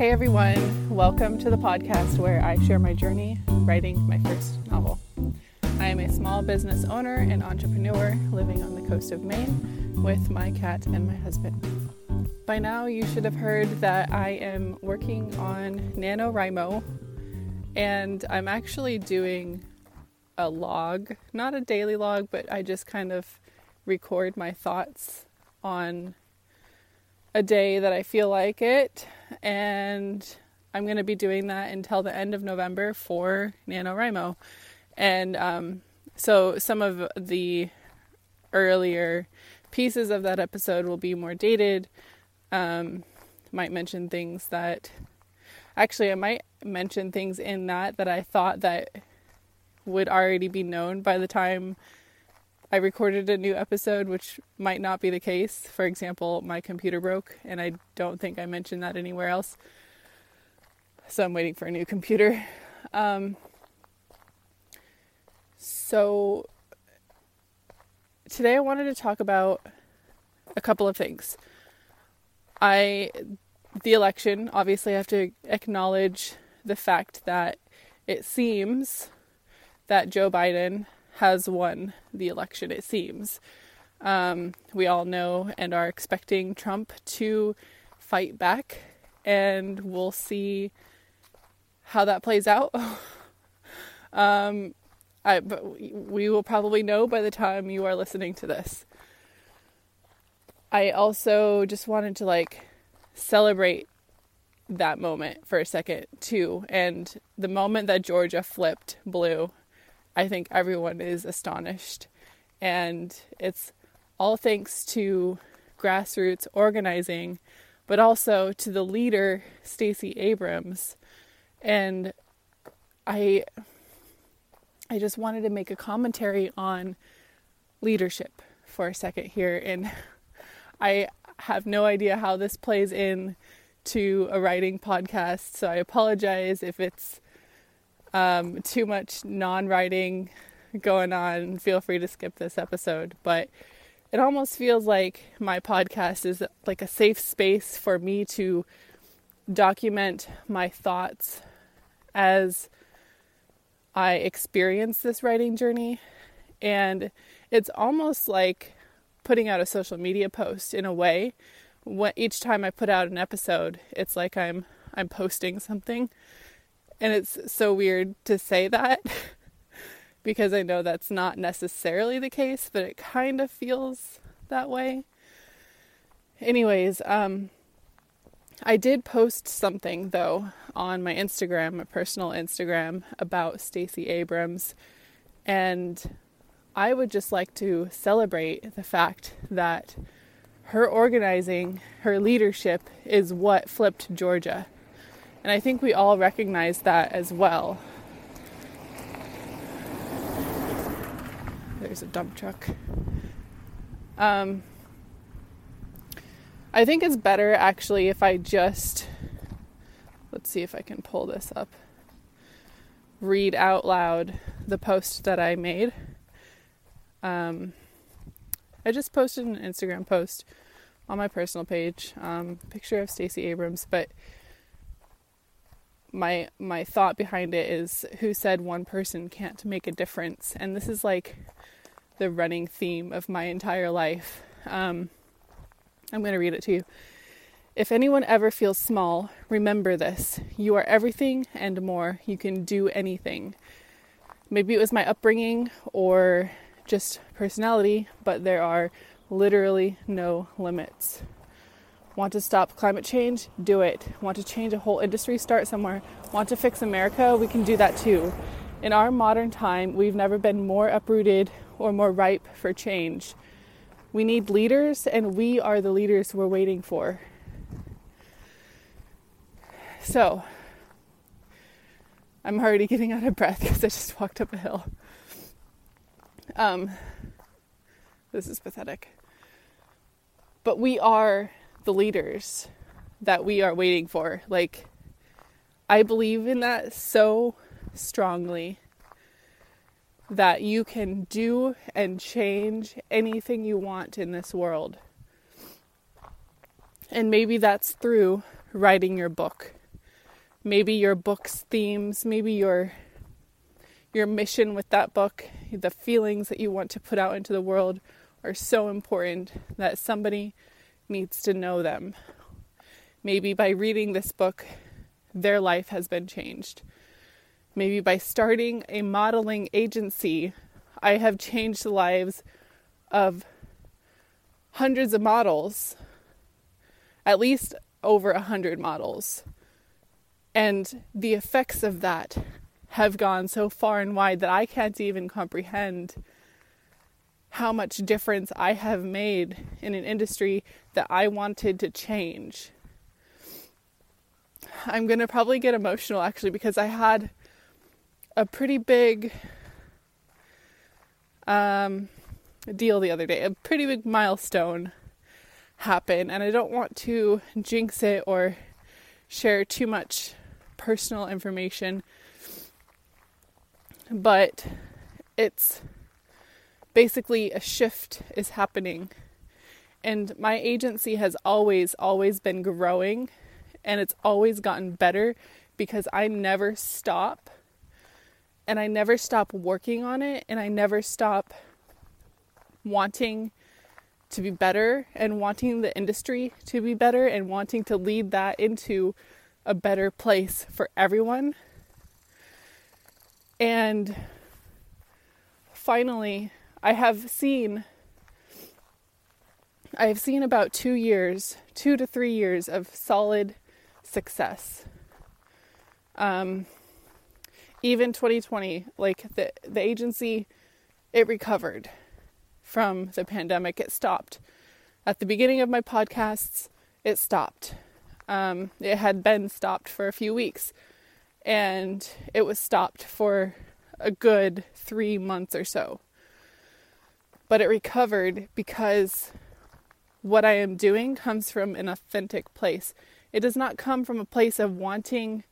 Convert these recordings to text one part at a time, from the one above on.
Hey everyone, welcome to the podcast where I share my journey writing my first novel. I am a small business owner and entrepreneur living on the coast of Maine with my cat and my husband. By now, you should have heard that I am working on NaNoWriMo and I'm actually doing a log, not a daily log, but I just kind of record my thoughts on a day that I feel like it. And I'm going to be doing that until the end of November for NaNoWriMo. And um, so some of the earlier pieces of that episode will be more dated. Um, might mention things that actually I might mention things in that that I thought that would already be known by the time I recorded a new episode, which might not be the case. For example, my computer broke, and I don't think I mentioned that anywhere else. So I'm waiting for a new computer. Um, so today I wanted to talk about a couple of things. I, the election, obviously, I have to acknowledge the fact that it seems that Joe Biden has won the election, it seems. Um, we all know and are expecting Trump to fight back, and we'll see how that plays out. um, I, but we will probably know by the time you are listening to this. I also just wanted to like celebrate that moment for a second too. And the moment that Georgia flipped blue I think everyone is astonished. And it's all thanks to grassroots organizing, but also to the leader, Stacey Abrams. And I I just wanted to make a commentary on leadership for a second here and I have no idea how this plays in to a writing podcast, so I apologize if it's um, too much non writing going on, feel free to skip this episode. But it almost feels like my podcast is like a safe space for me to document my thoughts as I experience this writing journey. And it's almost like putting out a social media post in a way. What each time I put out an episode, it's like I'm I'm posting something. And it's so weird to say that because I know that's not necessarily the case, but it kind of feels that way. Anyways, um, I did post something though on my Instagram, my personal Instagram, about Stacey Abrams, and I would just like to celebrate the fact that her organizing, her leadership is what flipped Georgia. And I think we all recognize that as well. There's a dump truck. Um, I think it's better actually if I just, let's see if I can pull this up, read out loud the post that I made. Um, I just posted an Instagram post on my personal page, um, picture of Stacey Abrams, but my my thought behind it is who said one person can't make a difference? And this is like the running theme of my entire life. Um, i'm going to read it to you. If anyone ever feels small remember this. You are everything and more. You can do anything. Maybe it was my upbringing or just personality but there are literally no limits Want to stop climate change? Do it. Want to change a whole industry? Start somewhere. Want to fix America? We can do that too. In our modern time, we've never been more uprooted or more ripe for change. We need leaders, and we are the leaders we're waiting for. So, I'm already getting out of breath because I just walked up a hill. Um, this is pathetic. But we are the leaders that we are waiting for. Like, I believe in that so strongly that you can do and change anything you want in this world. And maybe that's through writing your book. maybe your book's themes, maybe your your mission with that book, the feelings that you want to put out into the world are so important that somebody needs to know them. Maybe by reading this book, their life has been changed. Maybe by starting a modeling agency, I have changed the lives of hundreds of models, at least over a hundred models. And the effects of that have gone so far and wide that I can't even comprehend how much difference I have made in an industry that I wanted to change. I'm going to probably get emotional actually because I had a pretty big um, deal the other day, a pretty big milestone happen, and I don't want to jinx it or share too much personal information, but it's basically a shift is happening. And my agency has always, always been growing and it's always gotten better because I never stop and I never stop working on it and I never stop wanting to be better and wanting the industry to be better and wanting to lead that into a better place for everyone. And finally, I have seen I have seen about 2 years, 2 to 3 years of solid success. Um, even 2020, like the the agency, it recovered from the pandemic. It stopped at the beginning of my podcasts. It stopped. Um, it had been stopped for a few weeks, and it was stopped for a good three months or so. But it recovered because what I am doing comes from an authentic place. It does not come from a place of wanting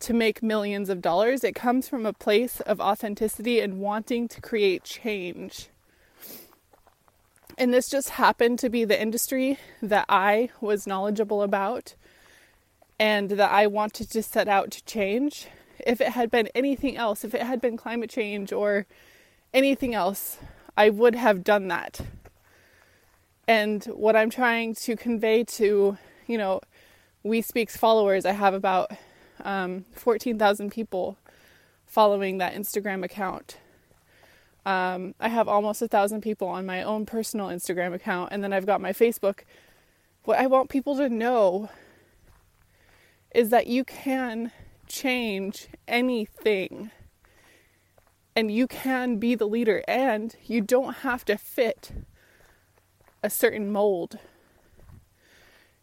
to make millions of dollars. It comes from a place of authenticity and wanting to create change. And this just happened to be the industry that I was knowledgeable about and that I wanted to set out to change. If it had been anything else, if it had been climate change or anything else, I would have done that. And what I'm trying to convey to, you know, We Speak's followers, I have about um, 14,000 people following that Instagram account. Um, I have almost a thousand people on my own personal Instagram account, and then I've got my Facebook. What I want people to know is that you can change anything and you can be the leader, and you don't have to fit a certain mold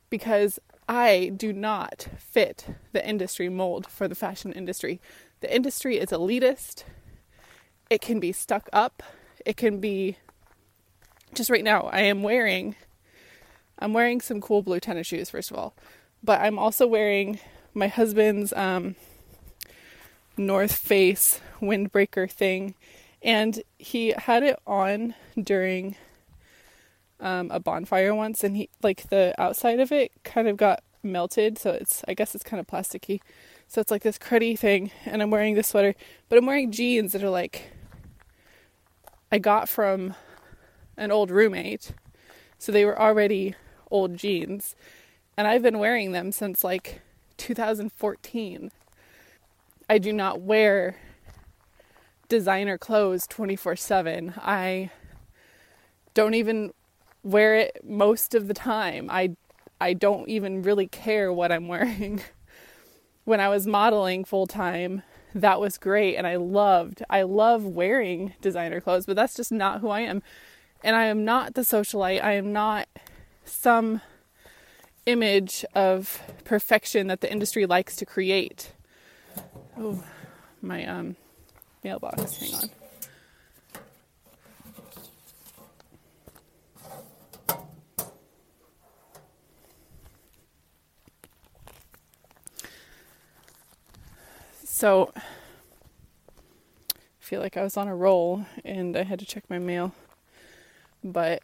because I do not fit the industry mold for the fashion industry. The industry is elitist. It can be stuck up. It can be just right now I am wearing I'm wearing some cool blue tennis shoes first of all, but I'm also wearing my husband's um, North Face windbreaker thing and he had it on during um, a bonfire once, and he like the outside of it kind of got melted, so it's I guess it's kind of plasticky. So it's like this cruddy thing, and I'm wearing this sweater, but I'm wearing jeans that are like I got from an old roommate, so they were already old jeans, and I've been wearing them since like 2014. I do not wear designer clothes 24 7. I don't even wear it most of the time. I I don't even really care what I'm wearing. when I was modeling full time, that was great and I loved I love wearing designer clothes, but that's just not who I am. And I am not the socialite. I am not some image of perfection that the industry likes to create. Oh, my um mailbox. Hang on. So I feel like I was on a roll and I had to check my mail. But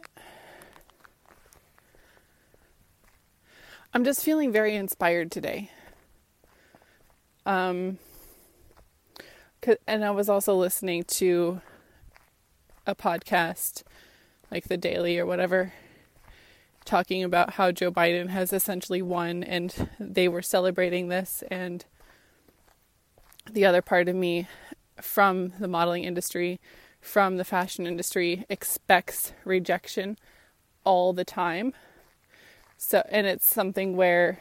I'm just feeling very inspired today. Um, and I was also listening to a podcast, like the Daily or whatever, talking about how Joe Biden has essentially won and they were celebrating this. And the other part of me from the modeling industry, from the fashion industry, expects rejection all the time. So, and it's something where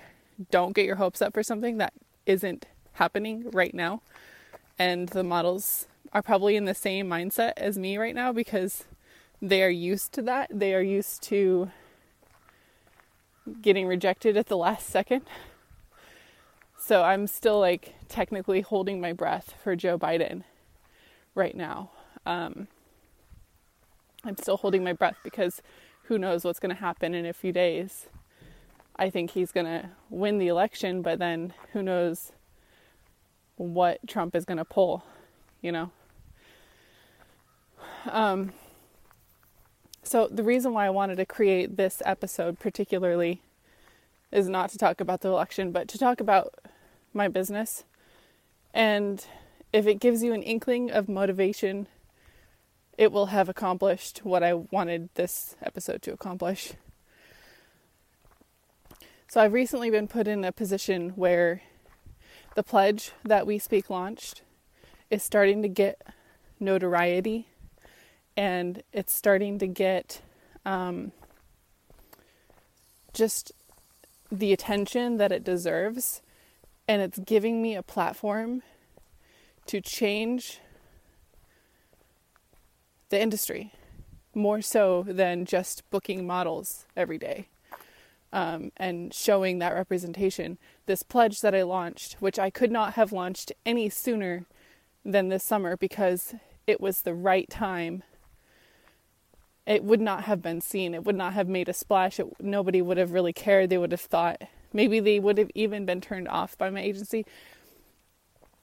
don't get your hopes up for something that isn't happening right now. And the models are probably in the same mindset as me right now because they are used to that. They are used to getting rejected at the last second. So I'm still like technically holding my breath for Joe Biden right now. Um, I'm still holding my breath because who knows what's going to happen in a few days. I think he's going to win the election, but then who knows what Trump is going to pull, you know? Um, so, the reason why I wanted to create this episode particularly is not to talk about the election, but to talk about my business. And if it gives you an inkling of motivation, it will have accomplished what I wanted this episode to accomplish. So I've recently been put in a position where the pledge that We Speak launched is starting to get notoriety and it's starting to get um, just the attention that it deserves. And it's giving me a platform to change the industry more so than just booking models every day um, and showing that representation. This pledge that I launched, which I could not have launched any sooner than this summer because it was the right time. It would not have been seen. It would not have made a splash. It, nobody would have really cared. They would have thought maybe they would have even been turned off by my agency.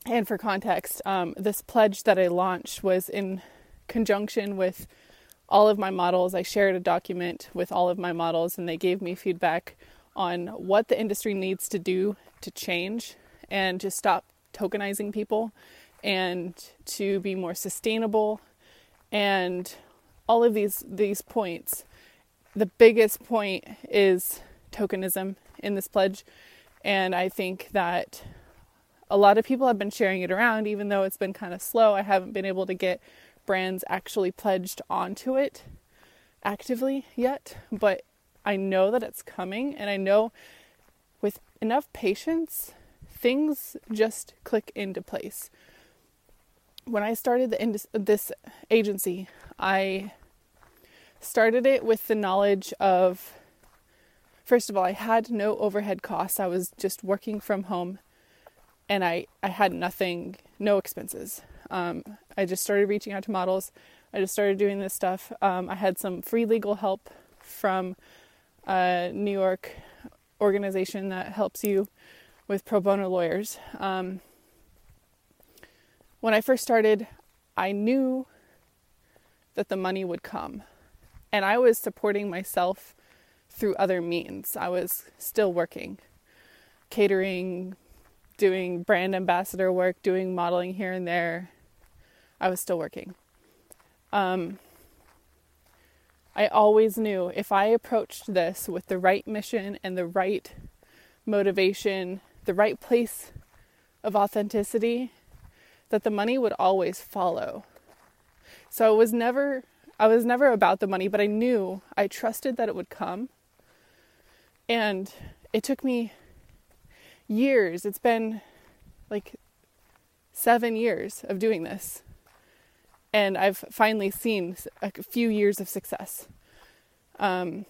And for context, um, this pledge that I launched was in conjunction with all of my models. I shared a document with all of my models, and they gave me feedback on what the industry needs to do to change and to stop tokenizing people and to be more sustainable. And all of these these points the biggest point is tokenism in this pledge. And i think that a lot of people have been sharing it around even though it's been kind of slow. I haven't been able to get brands actually pledged onto it actively yet, but I know that it's coming and I know with enough patience, things just click into place. When I started the indus- this agency, I started it with the knowledge of first of all, I had no overhead costs. I was just working from home and I, I had nothing, no expenses. Um, I just started reaching out to models. I just started doing this stuff. Um, I had some free legal help from a New York organization that helps you with pro bono lawyers. Um, when I first started, I knew that the money would come. And I was supporting myself through other means. I was still working, catering, doing brand ambassador work, doing modeling here and there. I was still working. Um, I always knew if I approached this with the right mission and the right motivation, the right place of authenticity, that the money would always follow. So it was never I was never about the money, but I knew I trusted that it would come. And it took me years. It's been like 7 years of doing this and I've finally seen a few years of success. Um,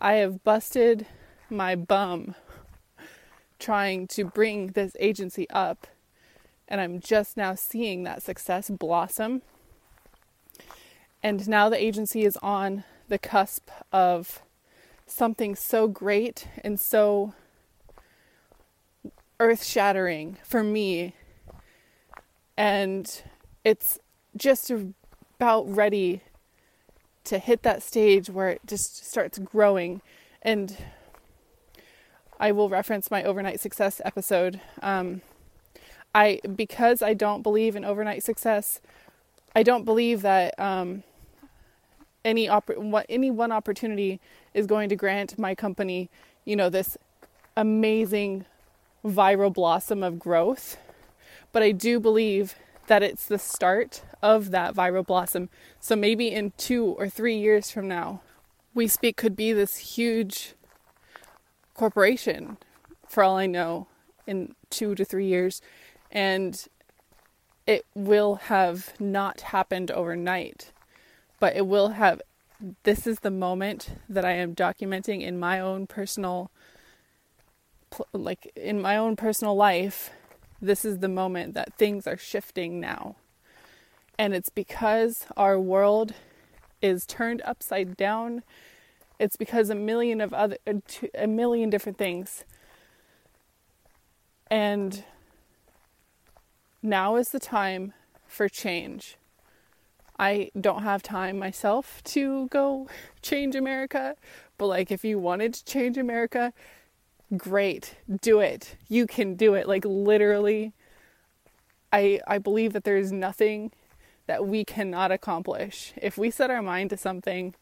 I have busted my bum trying to bring this agency up, and I'm just now seeing that success blossom. And now the agency is on the cusp of something so great and so earth shattering for me. And it's just about ready to hit that stage where it just starts growing. And I will reference my overnight success episode. Um, I because I don't believe in overnight success, I don't believe that um, any what, any one opportunity is going to grant my company, you know, this amazing viral blossom of growth. But I do believe that it's the start of that viral blossom. So maybe in two or three years from now, We Speak could be this huge corporation, for all I know, in two to three years. And it will have not happened overnight, but it will have. This is the moment that I am documenting in my own personal, like in my own personal life. This is the moment that things are shifting now. And it's because our world is turned upside down. It's because a million of other, uh, a million different things. And now is the time for change. I don't have time myself to go change America, but like if you wanted to change America, great, do it. You can do it. Like literally I I believe that there is nothing that we cannot accomplish. If we set our mind to something,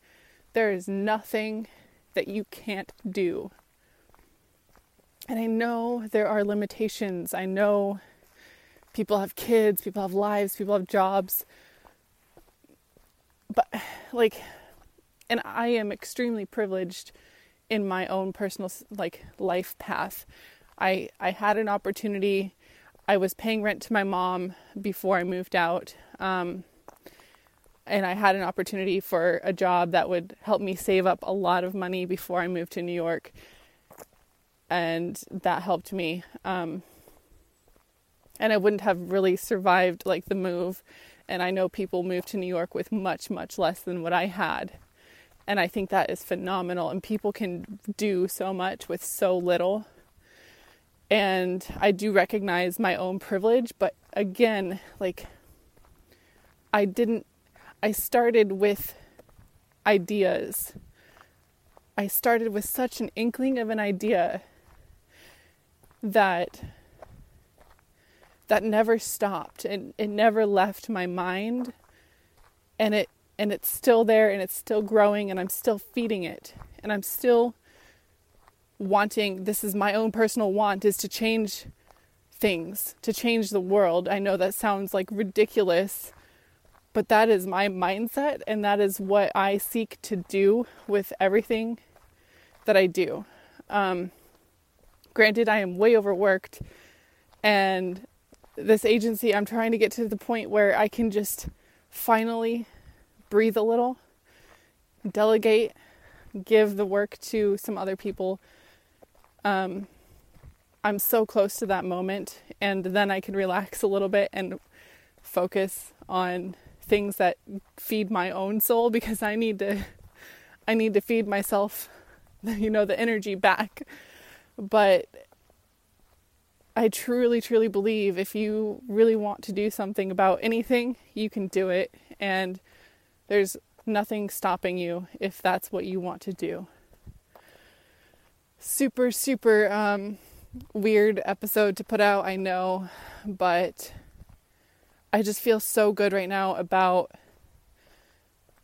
there is nothing that you can't do. And I know there are limitations. I know people have kids, people have lives, people have jobs. But, like, and I am extremely privileged in my own personal like life path. I I had an opportunity. I was paying rent to my mom before I moved out. Um, and I had an opportunity for a job that would help me save up a lot of money before I moved to New York. And that helped me. Um, and I wouldn't have really survived like the move. And I know people move to New York with much, much less than what I had. And I think that is phenomenal. And people can do so much with so little. And I do recognize my own privilege, but again, like, I didn't, I started with ideas. I started with such an inkling of an idea that that never stopped and it never left my mind and it and it's still there and it's still growing and I'm still feeding it. And I'm still wanting this is my own personal want is to change things to change the world. I know that sounds like ridiculous but that is my mindset and that is what I seek to do with everything that I do. Um, granted I am way overworked and this agency, I'm trying to get to the point where I can just finally breathe a little, delegate, give the work to some other people. Um, I'm so close to that moment, and then I can relax a little bit and focus on things that feed my own soul because I need to I need to feed myself you know the energy back but I truly, truly believe if you really want to do something about anything, you can do it. And there's nothing stopping you if that's what you want to do. Super, super um, weird episode to put out, I know, but I just feel so good right now about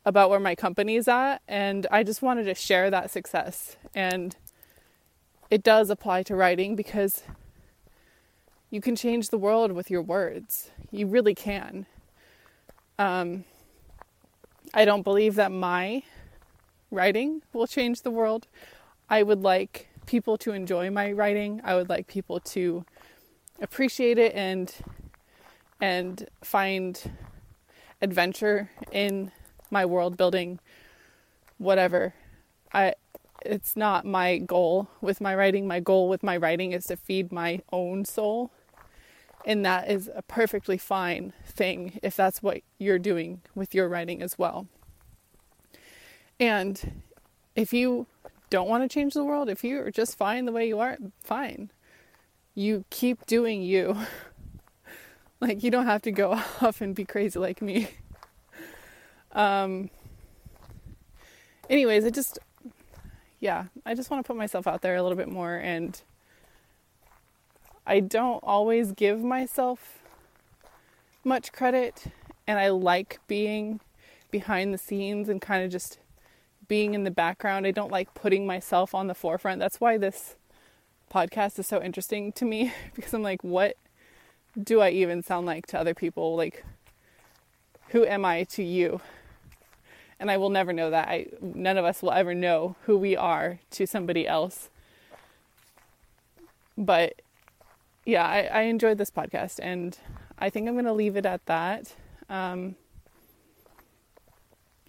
about where my company's at and I just wanted to share that success and it does apply to writing because you can change the world with your words. You really can. Um, I don't believe that my writing will change the world. I would like people to enjoy my writing. I would like people to appreciate it and and find adventure in my world building whatever. I it's not my goal with my writing. My goal with my writing is to feed my own soul and that is a perfectly fine thing if that's what you're doing with your writing as well. And if you don't want to change the world, if you're just fine the way you are, fine. You keep doing you. like you don't have to go off and be crazy like me. Um anyways, I just yeah, I just want to put myself out there a little bit more and I don't always give myself much credit, and I like being behind the scenes and kind of just being in the background. I don't like putting myself on the forefront. That's why this podcast is so interesting to me because I'm like, what do I even sound like to other people? Like, who am I to you? And I will never know that. I none of us will ever know who we are to somebody else. But yeah, I, I enjoyed this podcast, and I think I'm going to leave it at that. Um,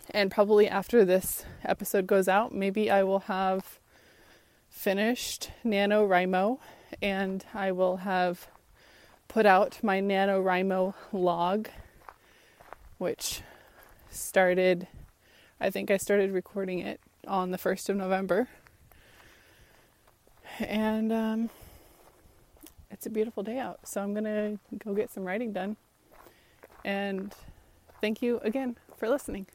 and probably after this episode goes out, maybe I will have finished NaNoWriMo and I will have put out my NaNoWriMo log, which started, I think I started recording it on the 1st of November. And um, it's a beautiful day out, so I'm to go get some writing done. And thank you again for listening.